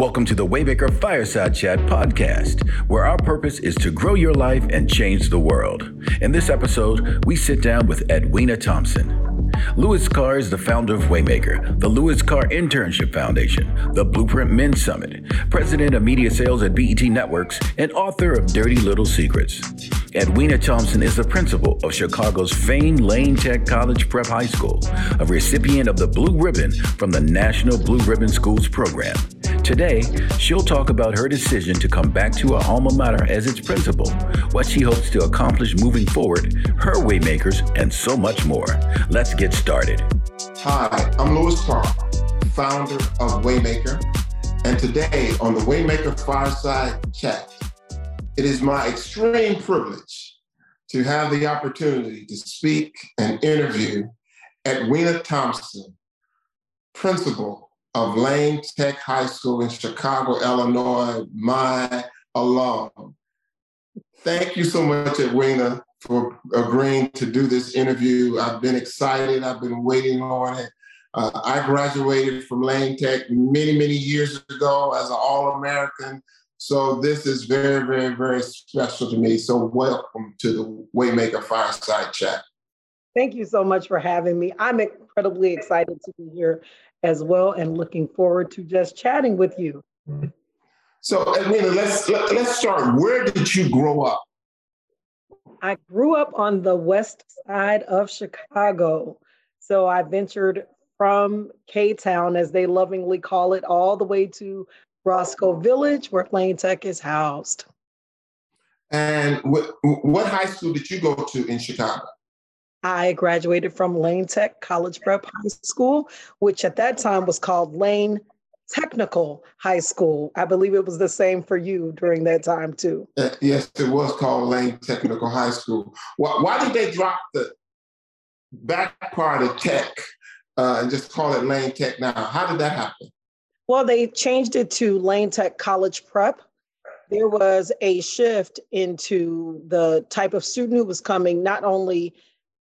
Welcome to the Waymaker Fireside Chat podcast, where our purpose is to grow your life and change the world. In this episode, we sit down with Edwina Thompson. Louis Carr is the founder of Waymaker, the Louis Carr Internship Foundation, the Blueprint Men Summit, president of media sales at BET Networks, and author of Dirty Little Secrets. Edwina Thompson is the principal of Chicago's famed Lane Tech College Prep High School, a recipient of the Blue Ribbon from the National Blue Ribbon Schools program. Today, she'll talk about her decision to come back to her alma mater as its principal, what she hopes to accomplish moving forward, her waymakers, and so much more. Let's get started. Hi, I'm Louis Carr, founder of Waymaker, and today on the Waymaker Fireside Chat, it is my extreme privilege to have the opportunity to speak and interview Edwina Thompson, principal of Lane Tech High School in Chicago, Illinois, my alum. Thank you so much, Edwina, for agreeing to do this interview. I've been excited, I've been waiting on it. Uh, I graduated from Lane Tech many, many years ago as an All American so this is very, very, very special to me. So welcome to the Waymaker Fireside Chat. Thank you so much for having me. I'm incredibly excited to be here as well and looking forward to just chatting with you. So Edwina, let's let, let's start. Where did you grow up? I grew up on the west side of Chicago. So I ventured from K Town, as they lovingly call it, all the way to Roscoe Village, where Lane Tech is housed. And what, what high school did you go to in Chicago? I graduated from Lane Tech College Prep High School, which at that time was called Lane Technical High School. I believe it was the same for you during that time too. Uh, yes, it was called Lane Technical High School. Why, why did they drop the back part of tech uh, and just call it Lane Tech now? How did that happen? Well, they changed it to Lane Tech College Prep. There was a shift into the type of student who was coming, not only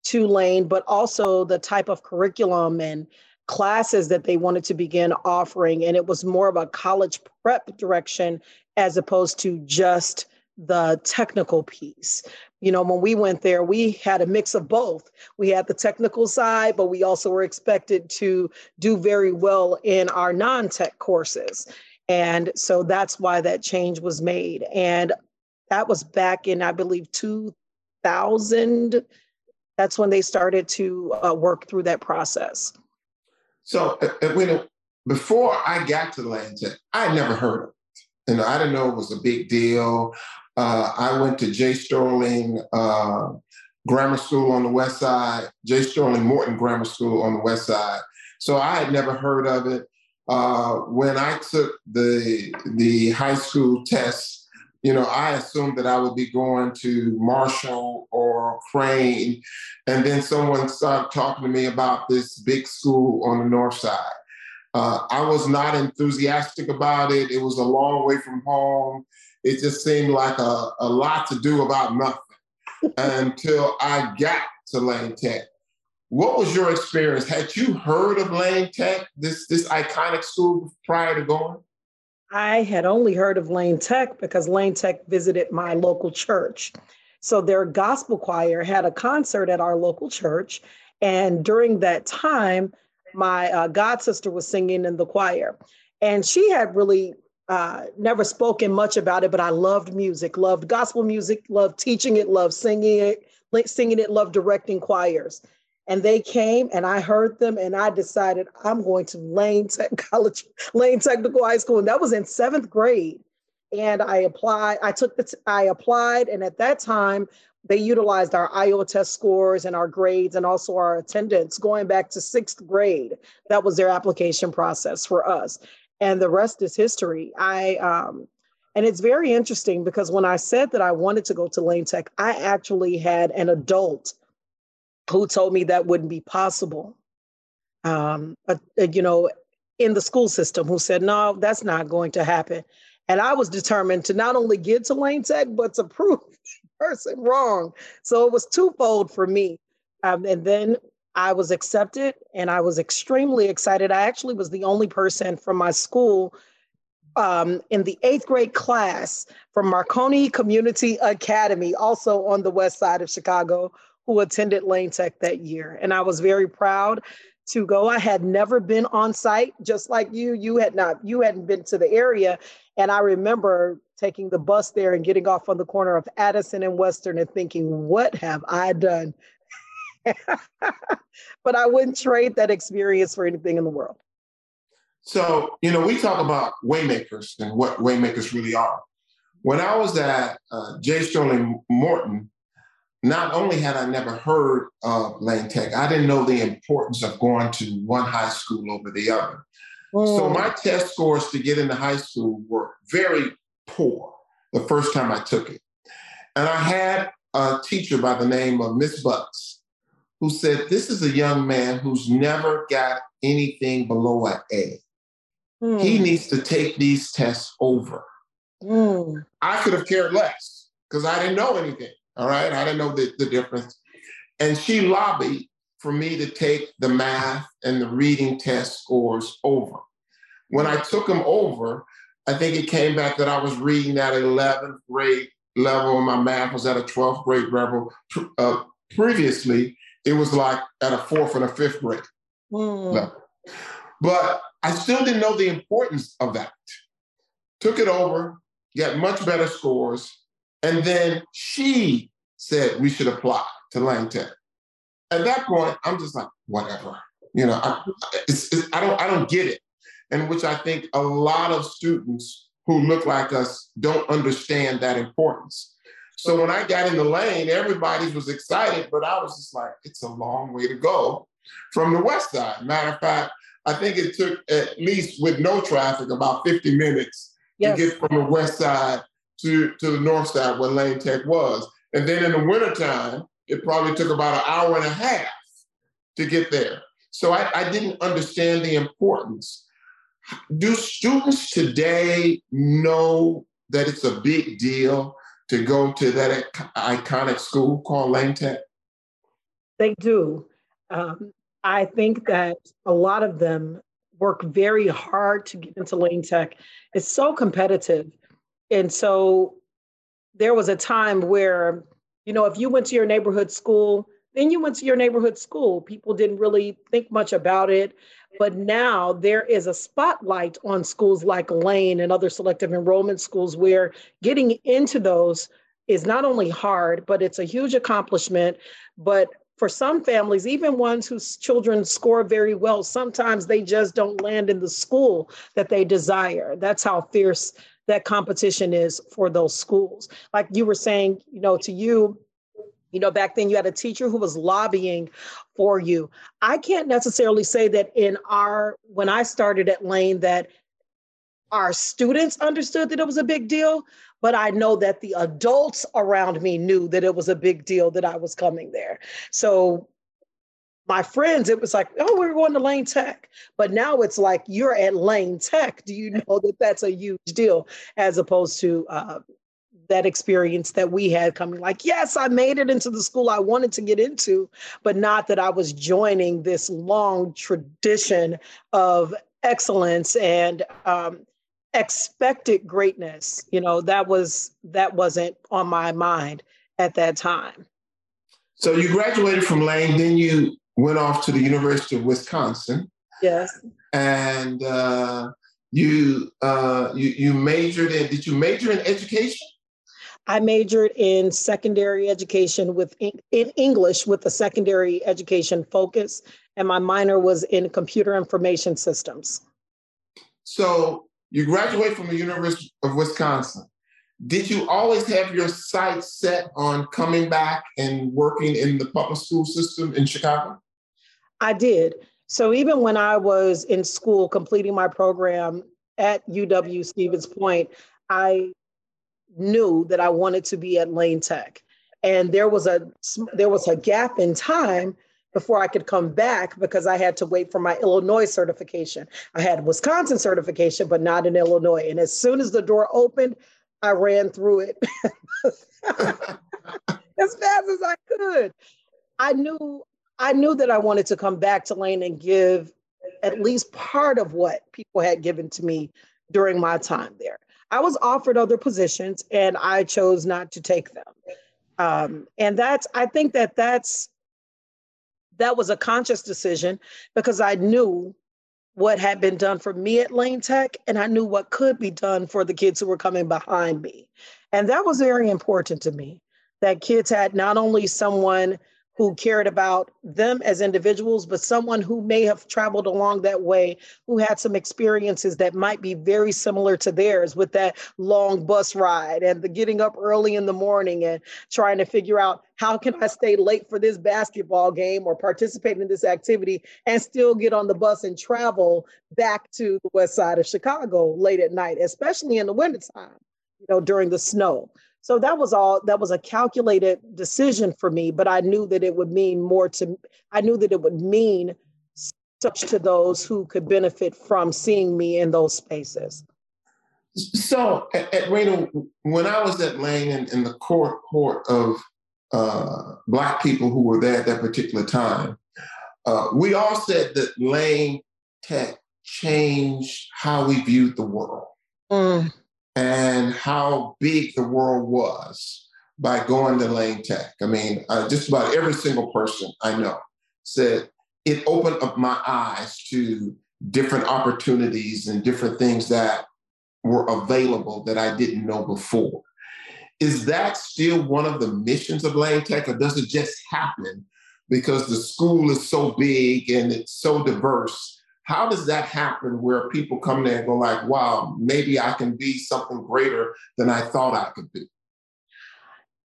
to Lane, but also the type of curriculum and classes that they wanted to begin offering. And it was more of a college prep direction as opposed to just the technical piece. You know, when we went there, we had a mix of both. We had the technical side, but we also were expected to do very well in our non tech courses. And so that's why that change was made. And that was back in, I believe, 2000. That's when they started to uh, work through that process. So, uh, when, before I got to Tech, I never heard of it. And I didn't know it was a big deal. Uh, I went to J. Sterling uh, Grammar School on the West Side, J. Sterling Morton Grammar School on the West Side. So I had never heard of it. Uh, when I took the the high school test, you know, I assumed that I would be going to Marshall or Crane, and then someone started talking to me about this big school on the north side. Uh, I was not enthusiastic about it. It was a long way from home it just seemed like a, a lot to do about nothing until I got to Lane Tech. What was your experience? Had you heard of Lane Tech, this, this iconic school prior to going? I had only heard of Lane Tech because Lane Tech visited my local church. So their gospel choir had a concert at our local church. And during that time, my uh, god sister was singing in the choir. And she had really uh, never spoken much about it, but I loved music, loved gospel music, loved teaching it, loved singing it, singing it, loved directing choirs. And they came and I heard them and I decided I'm going to Lane Tech College, Lane Technical High School. And that was in seventh grade. And I applied, I took the, t- I applied. And at that time, they utilized our Iowa test scores and our grades and also our attendance going back to sixth grade. That was their application process for us and the rest is history. I um, and it's very interesting because when I said that I wanted to go to Lane Tech, I actually had an adult who told me that wouldn't be possible. Um, but uh, you know, in the school system, who said no, that's not going to happen. And I was determined to not only get to Lane Tech, but to prove person wrong. So it was twofold for me. Um, and then I was accepted and I was extremely excited. I actually was the only person from my school um, in the eighth grade class from Marconi Community Academy, also on the west side of Chicago, who attended Lane Tech that year. And I was very proud to go. I had never been on site, just like you. You had not, you hadn't been to the area. And I remember taking the bus there and getting off on the corner of Addison and Western and thinking, what have I done? but I wouldn't trade that experience for anything in the world. So, you know, we talk about waymakers and what waymakers really are. When I was at uh, J. Sterling Morton, not only had I never heard of Lane Tech, I didn't know the importance of going to one high school over the other. Mm. So my test scores to get into high school were very poor the first time I took it. And I had a teacher by the name of Miss Bucks who said, This is a young man who's never got anything below an A. Mm. He needs to take these tests over. Mm. I could have cared less because I didn't know anything. All right. I didn't know the, the difference. And she lobbied for me to take the math and the reading test scores over. When I took them over, I think it came back that I was reading at 11th grade level and my math was at a 12th grade level. Uh, previously, it was like at a fourth and a fifth grade mm. level. But I still didn't know the importance of that. Took it over, got much better scores, and then she said we should apply to Lane Tech. At that point, I'm just like, whatever. You know, I, it's, it's, I don't I don't get it, and which I think a lot of students who look like us don't understand that importance. So when I got in the lane, everybody was excited, but I was just like, it's a long way to go from the west side. Matter of fact, I think it took at least with no traffic about 50 minutes yes. to get from the west side to, to the north side where Lane Tech was. And then in the wintertime, it probably took about an hour and a half to get there. So I, I didn't understand the importance. Do students today know that it's a big deal to go to that iconic school called Lane Tech? They do. Um, I think that a lot of them work very hard to get into Lane Tech. It's so competitive. And so there was a time where, you know, if you went to your neighborhood school, then you went to your neighborhood school. People didn't really think much about it. But now there is a spotlight on schools like Lane and other selective enrollment schools where getting into those is not only hard, but it's a huge accomplishment. But for some families, even ones whose children score very well, sometimes they just don't land in the school that they desire. That's how fierce that competition is for those schools. Like you were saying, you know, to you, you know, back then you had a teacher who was lobbying for you. I can't necessarily say that in our, when I started at Lane, that our students understood that it was a big deal, but I know that the adults around me knew that it was a big deal that I was coming there. So my friends, it was like, oh, we're going to Lane Tech. But now it's like, you're at Lane Tech. Do you know that that's a huge deal as opposed to uh, that experience that we had coming like, yes, I made it into the school I wanted to get into, but not that I was joining this long tradition of excellence and um, expected greatness. You know, that was that wasn't on my mind at that time. So you graduated from Lane, then you went off to the University of Wisconsin. Yes. And uh, you uh, you you majored in. Did you major in education? I majored in secondary education with in English with a secondary education focus, and my minor was in computer information systems. So you graduate from the University of Wisconsin. Did you always have your sights set on coming back and working in the public school system in Chicago? I did. So even when I was in school completing my program at UW Stevens Point, I knew that I wanted to be at Lane Tech. And there was a there was a gap in time before I could come back because I had to wait for my Illinois certification. I had Wisconsin certification, but not in Illinois. And as soon as the door opened, I ran through it as fast as I could. I knew I knew that I wanted to come back to Lane and give at least part of what people had given to me during my time there. I was offered other positions and I chose not to take them. Um, and that's, I think that that's, that was a conscious decision because I knew what had been done for me at Lane Tech and I knew what could be done for the kids who were coming behind me. And that was very important to me that kids had not only someone who cared about them as individuals, but someone who may have traveled along that way, who had some experiences that might be very similar to theirs with that long bus ride and the getting up early in the morning and trying to figure out how can I stay late for this basketball game or participate in this activity and still get on the bus and travel back to the west side of Chicago late at night, especially in the wintertime, you know, during the snow. So that was all, that was a calculated decision for me, but I knew that it would mean more to, I knew that it would mean such to those who could benefit from seeing me in those spaces. So, at Edwina, when I was at Lane in, in the court court of uh, Black people who were there at that particular time, uh, we all said that Lane Tech changed how we viewed the world. Mm and how big the world was by going to Lane Tech. I mean, uh, just about every single person I know said it opened up my eyes to different opportunities and different things that were available that I didn't know before. Is that still one of the missions of Lane Tech, or does it just happen because the school is so big and it's so diverse how does that happen where people come there and go like, wow, maybe I can be something greater than I thought I could be?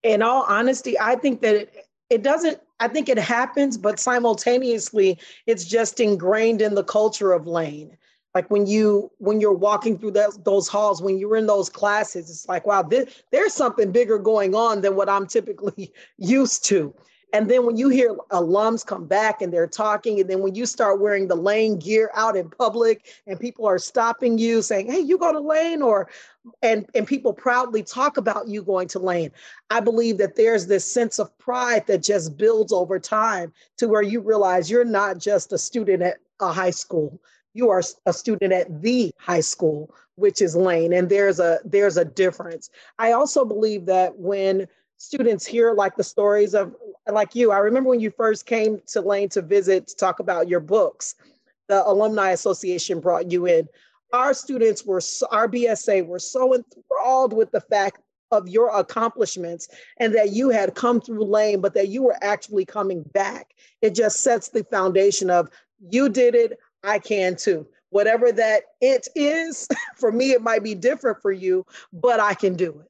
In all honesty, I think that it, doesn't, I think it happens, but simultaneously, it's just ingrained in the culture of Lane. Like when you when you're walking through those, those halls, when you're in those classes, it's like, wow, this, there's something bigger going on than what I'm typically used to. And then when you hear alums come back and they're talking, and then when you start wearing the lane gear out in public and people are stopping you saying, Hey, you go to lane, or and, and people proudly talk about you going to lane. I believe that there's this sense of pride that just builds over time to where you realize you're not just a student at a high school. You are a student at the high school, which is lane. And there's a there's a difference. I also believe that when students hear like the stories of like you. I remember when you first came to Lane to visit to talk about your books. The Alumni Association brought you in. Our students were, our BSA were so enthralled with the fact of your accomplishments and that you had come through Lane, but that you were actually coming back. It just sets the foundation of you did it, I can too. Whatever that it is, for me, it might be different for you, but I can do it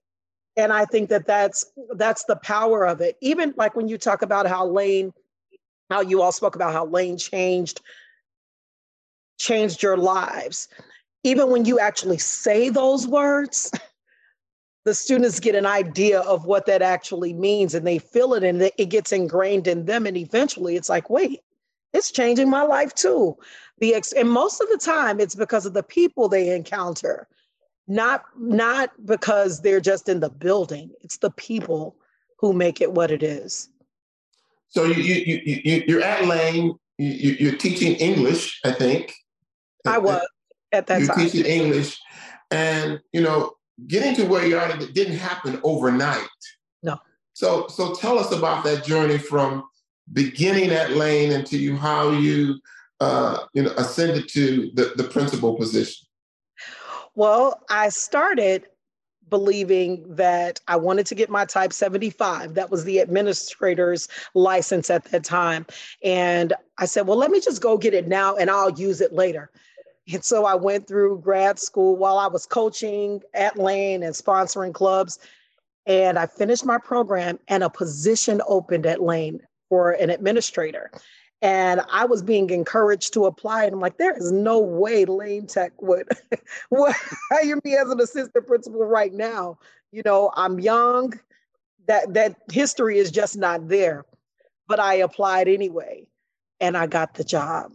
and i think that that's that's the power of it. Even like when you talk about how lane how you all spoke about how lane changed changed your lives. Even when you actually say those words the students get an idea of what that actually means and they feel it and it gets ingrained in them. And eventually it's like wait it's changing my life too. The ex- and most of the time it's because of the people they encounter not not because they're just in the building. It's the people who make it what it is. So you you, you, you are at lane you, you're teaching english i think. I was at that you're time. teaching english. And you know getting to where you are it didn't happen overnight. No. So so tell us about that journey from beginning at lane into you how you uh, you know ascended to the, the principal position well, I started believing that I wanted to get my type 75. That was the administrator's license at that time. And I said, well, let me just go get it now and I'll use it later. And so I went through grad school while I was coaching at Lane and sponsoring clubs. And I finished my program and a position opened at Lane for an administrator. And I was being encouraged to apply. And I'm like, there is no way Lane Tech would, would hire me as an assistant principal right now. You know, I'm young. That that history is just not there. But I applied anyway and I got the job.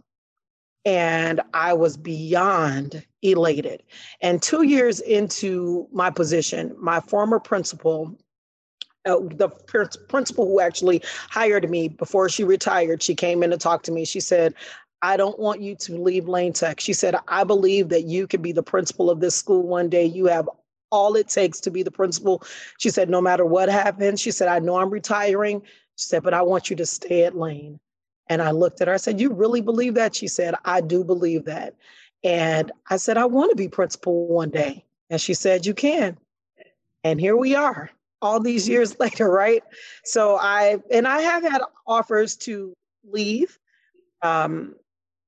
And I was beyond elated. And two years into my position, my former principal uh, the principal who actually hired me before she retired, she came in to talk to me. She said, I don't want you to leave Lane Tech. She said, I believe that you can be the principal of this school one day. You have all it takes to be the principal. She said, no matter what happens, she said, I know I'm retiring. She said, but I want you to stay at Lane. And I looked at her, I said, You really believe that? She said, I do believe that. And I said, I want to be principal one day. And she said, You can. And here we are all these years later, right? So I, and I have had offers to leave, um,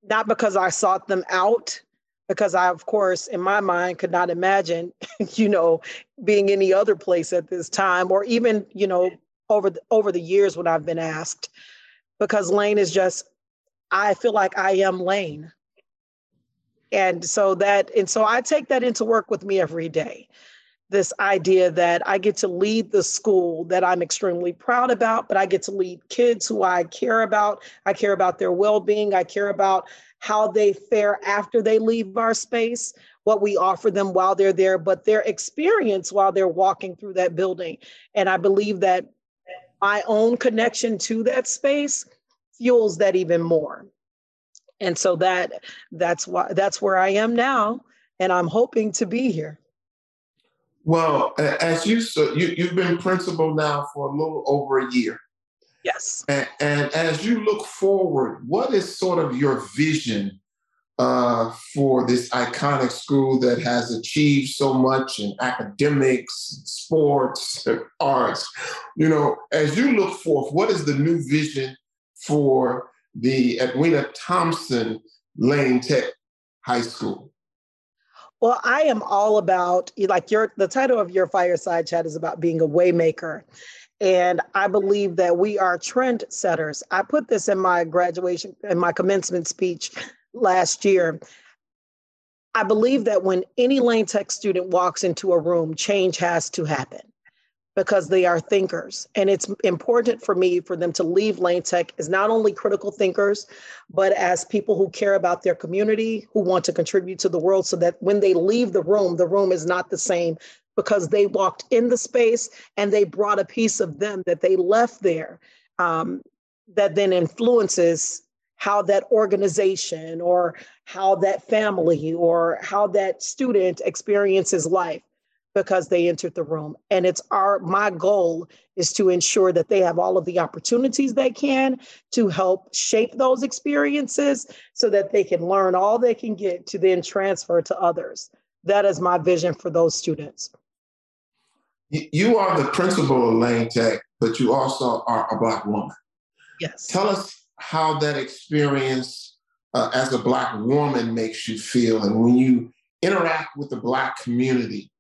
not because I sought them out, because I, of course, in my mind, could not imagine, you know, being any other place at this time, or even, you know, over the, over the years when I've been asked, because Lane is just, I feel like I am Lane, and so that, and so I take that into work with me every day. This idea that I get to lead the school that I'm extremely proud about, but I get to lead kids who I care about. I care about their well being. I care about how they fare after they leave our space, what we offer them while they're there, but their experience while they're walking through that building. And I believe that my own connection to that space fuels that even more. And so that that's why that's where I am now, and I'm hoping to be here. Well, as you so you you've been principal now for a little over a year. Yes. And, and as you look forward, what is sort of your vision uh, for this iconic school that has achieved so much in academics, sports, arts? You know, as you look forth, what is the new vision for the Edwina Thompson Lane Tech High School? Well, I am all about like your the title of your fireside chat is about being a waymaker. And I believe that we are trend setters. I put this in my graduation, in my commencement speech last year. I believe that when any Lane Tech student walks into a room, change has to happen because they are thinkers. And it's important for me for them to leave Lane Tech as not only critical thinkers, but as people who care about their community, who want to contribute to the world so that when they leave the room, the room is not the same because they walked in the space and they brought a piece of them that they left there um, that then influences how that organization or how that family or how that student experiences life because they entered the room. And it's our my goal is to ensure that they have all of the opportunities they can to help shape those experiences so that they can learn all they can get to then transfer to others. That is my vision for those students. You are the principal of Lane Tech, but you also are a Black woman. Yes. Tell us how that experience uh, as a Black woman makes you feel. And when you interact with the Black community,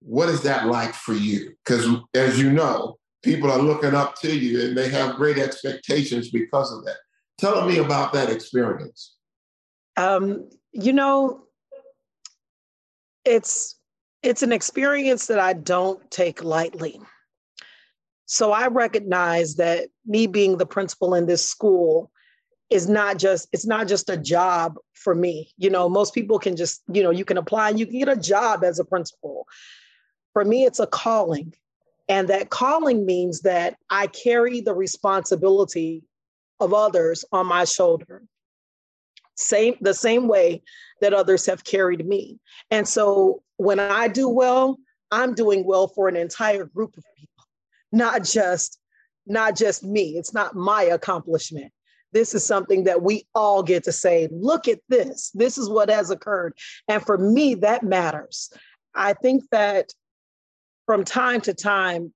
what is that like for you? Because as you know, people are looking up to you and they have great expectations because of that. Tell me about that experience. Um, you know, it's it's an experience that I don't take lightly. So I recognize that me being the principal in this school is not just it's not just a job for me. You know, most people can just, you know, you can apply and you can get a job as a principal. For me, it's a calling. And that calling means that I carry the responsibility of others on my shoulder. Same the same way that others have carried me. And so when I do well, I'm doing well for an entire group of people, not just not just me. It's not my accomplishment. This is something that we all get to say, look at this. This is what has occurred. And for me, that matters. I think that from time to time,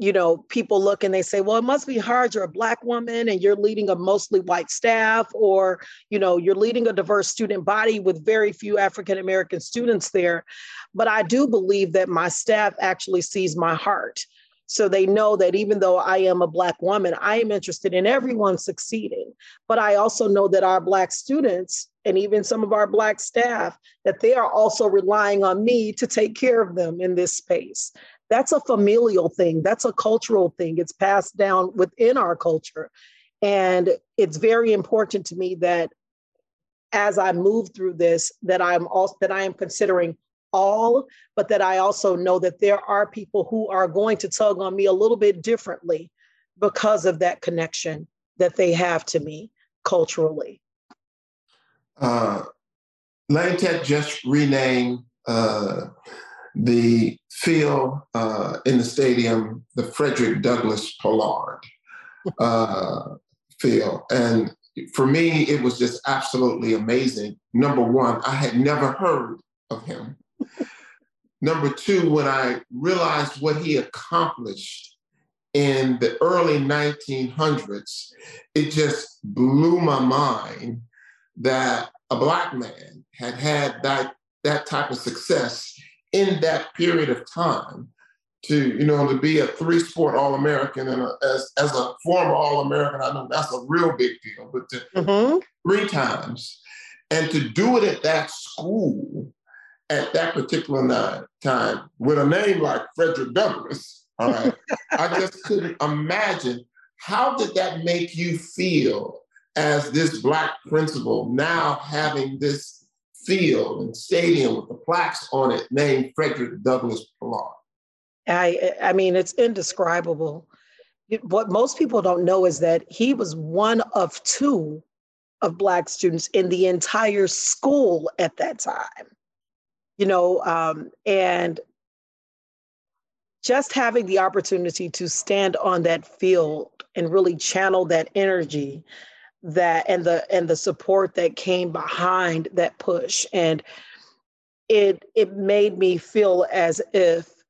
you know, people look and they say, well, it must be hard. You're a Black woman and you're leading a mostly white staff, or, you know, you're leading a diverse student body with very few African American students there. But I do believe that my staff actually sees my heart. So they know that even though I am a Black woman, I am interested in everyone succeeding. But I also know that our Black students and even some of our Black staff, that they are also relying on me to take care of them in this space. That's a familial thing, that's a cultural thing. It's passed down within our culture. And it's very important to me that as I move through this, that I'm also that I am considering all, but that I also know that there are people who are going to tug on me a little bit differently because of that connection that they have to me. culturally? Uh, Lane Tech just renamed uh, the field uh, in the stadium the Frederick Douglass Pollard uh, field. And for me, it was just absolutely amazing. Number one, I had never heard of him. Number two, when I realized what he accomplished in the early 1900s, it just blew my mind that a Black man had had that, that type of success in that period of time to you know to be a three sport all American and a, as as a former all American, I know that's a real big deal. But to, mm-hmm. three times, and to do it at that school at that particular time with a name like Frederick Douglass, all right, I just couldn't imagine how did that make you feel as this black principal now having this field and stadium with the plaques on it named Frederick Douglass Pollard. I, I mean, it's indescribable. What most people don't know is that he was one of two of Black students in the entire school at that time. You know, um, and just having the opportunity to stand on that field and really channel that energy that and the and the support that came behind that push and it it made me feel as if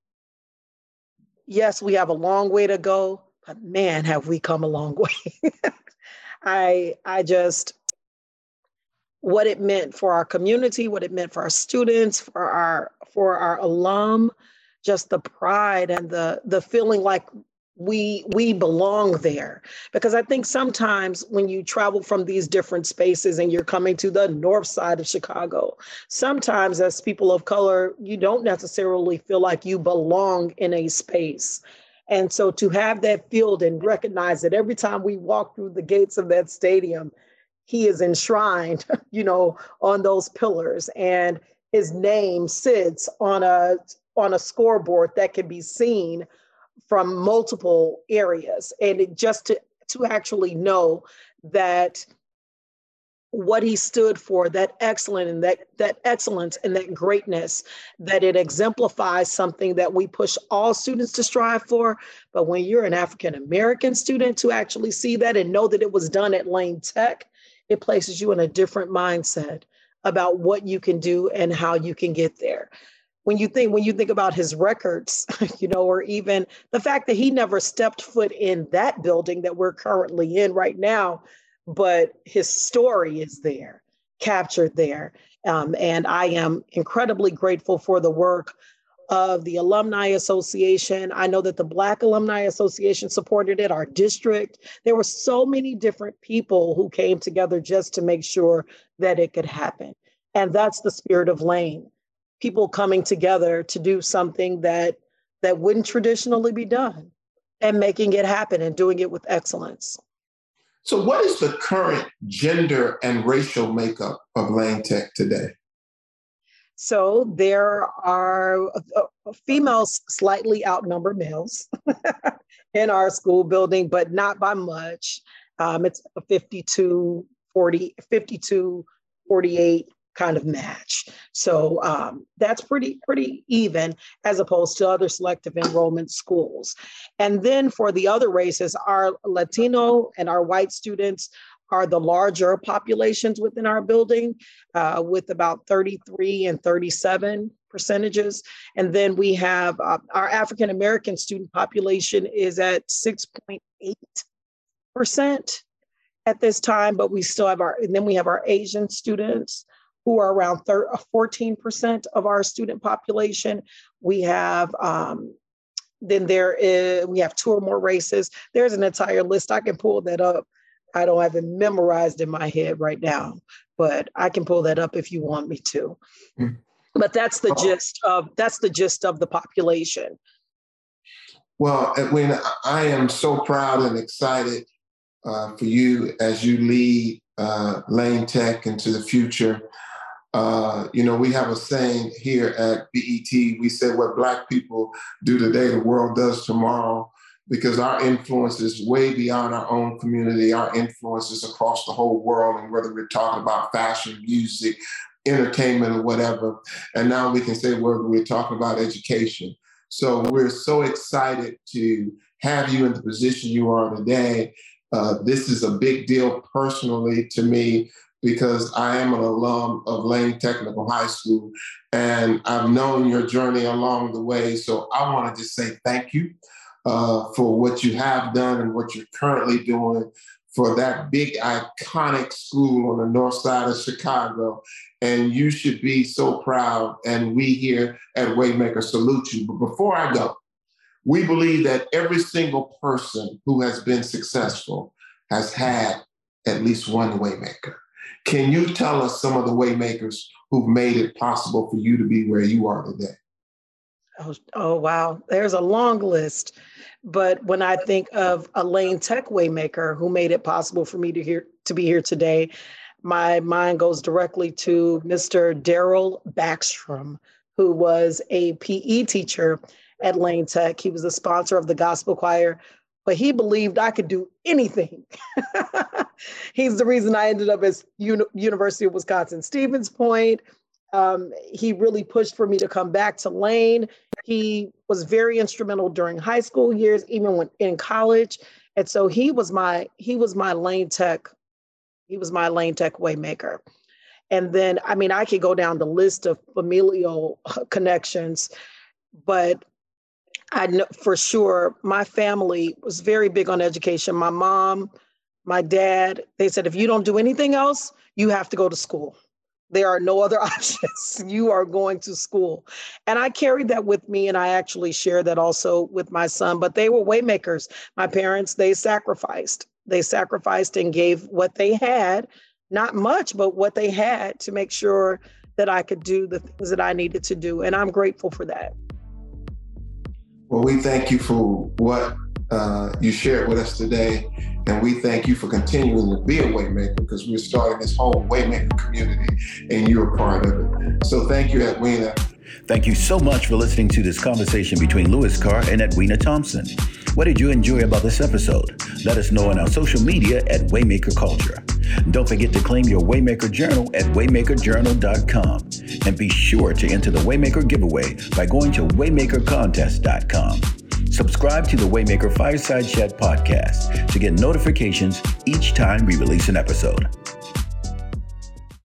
yes, we have a long way to go, but man, have we come a long way. I I just what it meant for our community, what it meant for our students, for our for our alum, just the pride and the the feeling like we we belong there. Because i think sometimes when you travel from these different spaces and you're coming to the north side of chicago sometimes as people of color you don't necessarily feel like you belong in a space. And so to have that field and recognize that every time we walk through the gates of that stadium he is enshrined you know on those pillars. And his name sits on a on a scoreboard that can be seen from multiple areas. And it just to to actually know that what he stood for that excellent and that that excellence and that greatness that it exemplifies something that we push all students to strive for. But when you're an african american student to actually see that and know that it was done at lane tech it places you in a different mindset about what you can do and how you can get there when you think when you think about his records you know or even the fact that he never stepped foot in that building that we're currently in right now but his story is there captured there. Um, and i am incredibly grateful for the work of the alumni association. I know that the black alumni association supported it our district. There were so many different people who came together just to make sure that it could happen. And that's the spirit of lane people coming together to do something that that wouldn't traditionally be done and making it happen and doing it with excellence. So, what is the current gender and racial makeup of Lane Tech today? So, there are uh, females slightly outnumber males in our school building, but not by much. Um, it's 52, 40, 52, 48 kind of match. So um, that's pretty pretty even as opposed to other selective enrollment schools. And then for the other races, our Latino and our white students are the larger populations within our building, uh, with about 33 and 37 percentages. And then we have uh, our African American student population is at 6.8 percent at this time, but we still have our, and then we have our Asian students who are around 14% of our student population. We have um, then there is we have two or more races. There's an entire list. I can pull that up. I don't have it memorized in my head right now, but I can pull that up if you want me to. Mm. But that's the oh. gist of that's the gist of the population. Well, Edwina, I am so proud and excited uh, for you as you lead uh, Lane Tech into the future. Uh, you know, we have a saying here at BET. We say what Black people do today, the world does tomorrow. because our influence is way beyond our own community. Our influence is across the whole world, and whether we're talking about fashion, music, entertainment, or whatever. And now we can say whether we're talking about education. So we're so excited to have you in the position you are today. Uh, this is a big deal personally to me because I am an alum of Lane Technical High School and I've known your journey along the way. So I want to just say thank you uh, for what you have done and what you're currently doing for that big iconic school on the north side of Chicago. And you should be so proud. And we here at Waymaker salute you. But before I go, we believe that every single person who has been successful has had at least one Waymaker. Can you tell us some of the Waymakers who've made it possible for you to be where you are today? Oh, oh wow. There's a long list. But when I think of a Lane Tech Waymaker who made it possible for me to hear to be here today, my mind goes directly to Mr. Daryl Backstrom, who was a PE teacher at Lane Tech. He was the sponsor of the gospel choir, but he believed I could do anything. He's the reason I ended up at Uni- University of Wisconsin Stevens Point. Um, he really pushed for me to come back to Lane. He was very instrumental during high school years, even when in college. And so he was my he was my Lane Tech, he was my Lane Tech waymaker. And then, I mean, I could go down the list of familial connections, but I know for sure my family was very big on education. My mom, my dad, they said, if you don't do anything else, you have to go to school. There are no other options. you are going to school. And I carried that with me. And I actually shared that also with my son. But they were waymakers. My parents, they sacrificed. They sacrificed and gave what they had, not much, but what they had to make sure that I could do the things that I needed to do. And I'm grateful for that. Well, we thank you for what uh, you shared with us today. And we thank you for continuing to be a Waymaker because we're starting this whole Waymaker community and you're a part of it. So thank you, Edwina. Thank you so much for listening to this conversation between Louis Carr and Edwina Thompson. What did you enjoy about this episode? Let us know on our social media at Waymaker Culture. Don't forget to claim your Waymaker Journal at waymakerjournal.com. And be sure to enter the Waymaker giveaway by going to waymakercontest.com. Subscribe to the Waymaker Fireside Chat podcast to get notifications each time we release an episode.